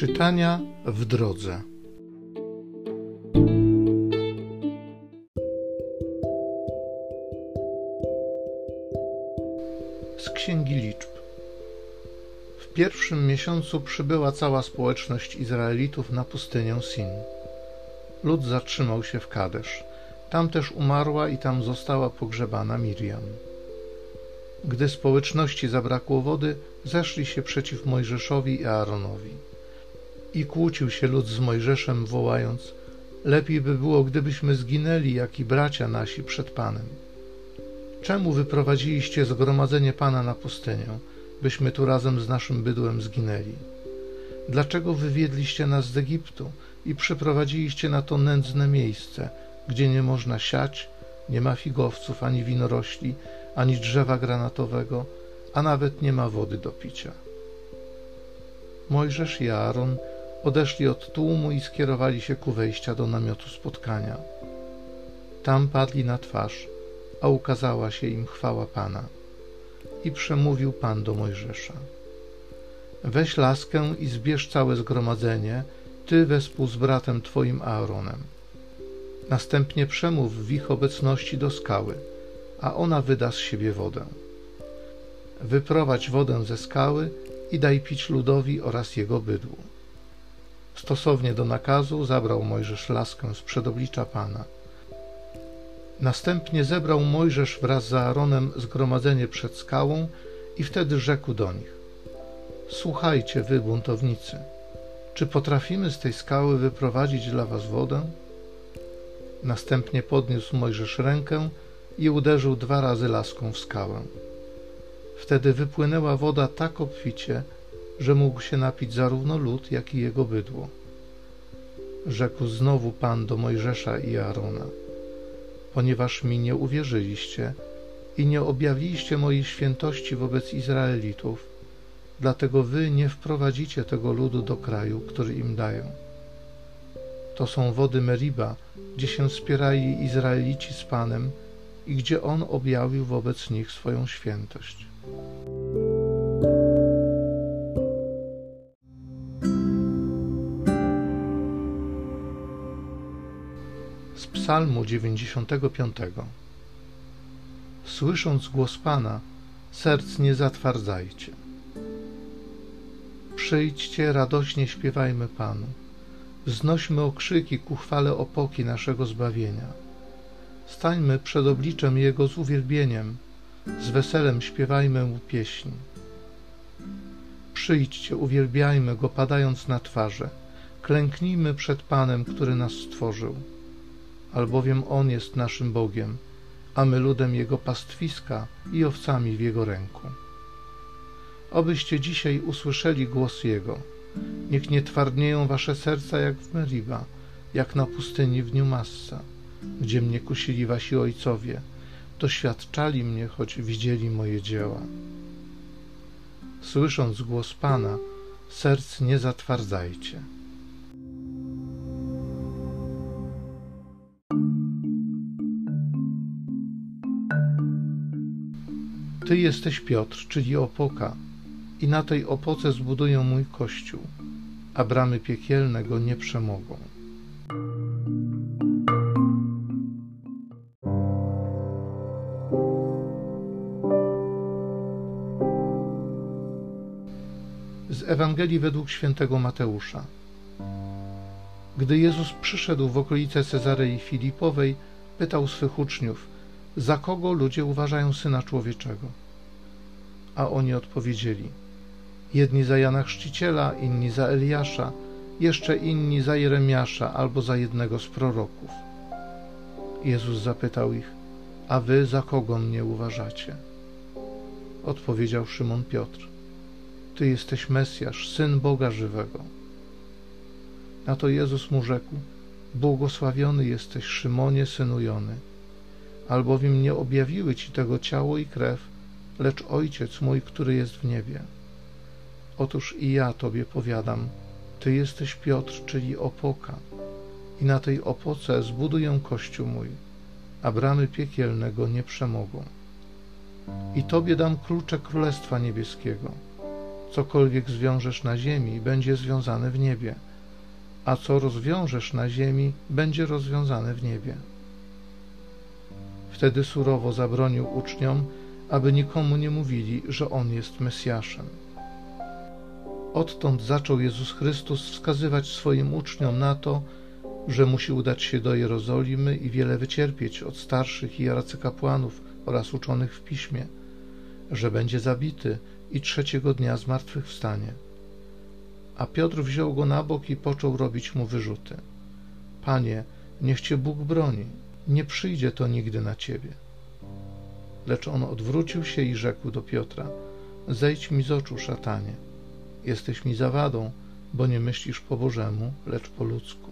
Czytania w drodze. Z Księgi Liczb. W pierwszym miesiącu przybyła cała społeczność Izraelitów na pustynię Sin. Lud zatrzymał się w Kadesz. Tam też umarła i tam została pogrzebana Miriam. Gdy społeczności zabrakło wody, zeszli się przeciw Mojżeszowi i Aaronowi. I kłócił się lud z Mojżeszem, wołając: Lepiej by było, gdybyśmy zginęli, jak i bracia nasi przed Panem. Czemu wyprowadziliście zgromadzenie Pana na pustynię, byśmy tu razem z naszym bydłem zginęli? Dlaczego wywiedliście nas z Egiptu i przyprowadziliście na to nędzne miejsce, gdzie nie można siać, nie ma figowców ani winorośli, ani drzewa granatowego, a nawet nie ma wody do picia? Mojżesz i Aaron odeszli od tłumu i skierowali się ku wejścia do namiotu spotkania. Tam padli na twarz, a ukazała się im chwała Pana. I przemówił Pan do Mojżesza. Weź laskę i zbierz całe zgromadzenie, ty wespół z bratem twoim Aaronem. Następnie przemów w ich obecności do skały, a ona wyda z siebie wodę. Wyprowadź wodę ze skały i daj pić ludowi oraz jego bydłu. Stosownie do nakazu zabrał Mojżesz laskę z przedoblicza Pana. Następnie zebrał Mojżesz wraz z Aaronem zgromadzenie przed skałą i wtedy rzekł do nich: Słuchajcie, wy buntownicy, czy potrafimy z tej skały wyprowadzić dla was wodę? Następnie podniósł Mojżesz rękę i uderzył dwa razy laską w skałę. Wtedy wypłynęła woda tak obficie, że mógł się napić zarówno lud, jak i jego bydło. Rzekł znowu Pan do Mojżesza i Aarona: Ponieważ mi nie uwierzyliście i nie objawiliście mojej świętości wobec Izraelitów, dlatego wy nie wprowadzicie tego ludu do kraju, który im daję. To są wody Meriba, gdzie się spierali Izraelici z Panem i gdzie On objawił wobec nich swoją świętość. Psalmu 95 Słysząc głos Pana, serc nie zatwardzajcie. Przyjdźcie, radośnie śpiewajmy Panu. Wznośmy okrzyki ku chwale opoki naszego zbawienia. Stańmy przed obliczem Jego z uwielbieniem, z weselem śpiewajmy Mu pieśń. Przyjdźcie, uwielbiajmy Go, padając na twarze. Klęknijmy przed Panem, który nas stworzył. Albowiem On jest naszym Bogiem, a my ludem Jego pastwiska i owcami w Jego ręku. Obyście dzisiaj usłyszeli głos Jego. Niech nie twardnieją wasze serca jak w Meriba, jak na pustyni w dniu Massa, gdzie mnie kusili wasi ojcowie, doświadczali mnie, choć widzieli moje dzieła. Słysząc głos Pana, serc nie zatwardzajcie. Ty jesteś Piotr, czyli opoka, i na tej opoce zbuduję mój kościół, a bramy piekielne go nie przemogą. Z Ewangelii według świętego Mateusza. Gdy Jezus przyszedł w okolice Cezarei Filipowej, pytał swych uczniów, za kogo ludzie uważają Syna Człowieczego? A oni odpowiedzieli, jedni za Jana Chrzciciela, inni za Eliasza, jeszcze inni za Jeremiasza albo za jednego z proroków. Jezus zapytał ich, a wy za kogo mnie uważacie? Odpowiedział Szymon Piotr, Ty jesteś Mesjasz, Syn Boga żywego. Na to Jezus mu rzekł, błogosławiony jesteś Szymonie, synu Jony, albowiem nie objawiły Ci tego ciało i krew, lecz Ojciec mój, który jest w niebie. Otóż i ja Tobie powiadam, Ty jesteś Piotr, czyli opoka, i na tej opoce zbuduję kościół mój, a bramy piekielne go nie przemogą. I Tobie dam klucze Królestwa Niebieskiego. Cokolwiek zwiążesz na ziemi, będzie związane w niebie, a co rozwiążesz na ziemi, będzie rozwiązane w niebie. Wtedy surowo zabronił uczniom, aby nikomu nie mówili, że on jest Mesjaszem. Odtąd zaczął Jezus Chrystus wskazywać swoim uczniom na to, że musi udać się do Jerozolimy i wiele wycierpieć od starszych i arcykapłanów oraz uczonych w piśmie, że będzie zabity i trzeciego dnia zmartwychwstanie. A Piotr wziął go na bok i począł robić mu wyrzuty. Panie, niech cię Bóg broni, nie przyjdzie to nigdy na ciebie. Lecz on odwrócił się i rzekł do Piotra: Zejdź mi z oczu, szatanie. Jesteś mi zawadą, bo nie myślisz po Bożemu, lecz po ludzku.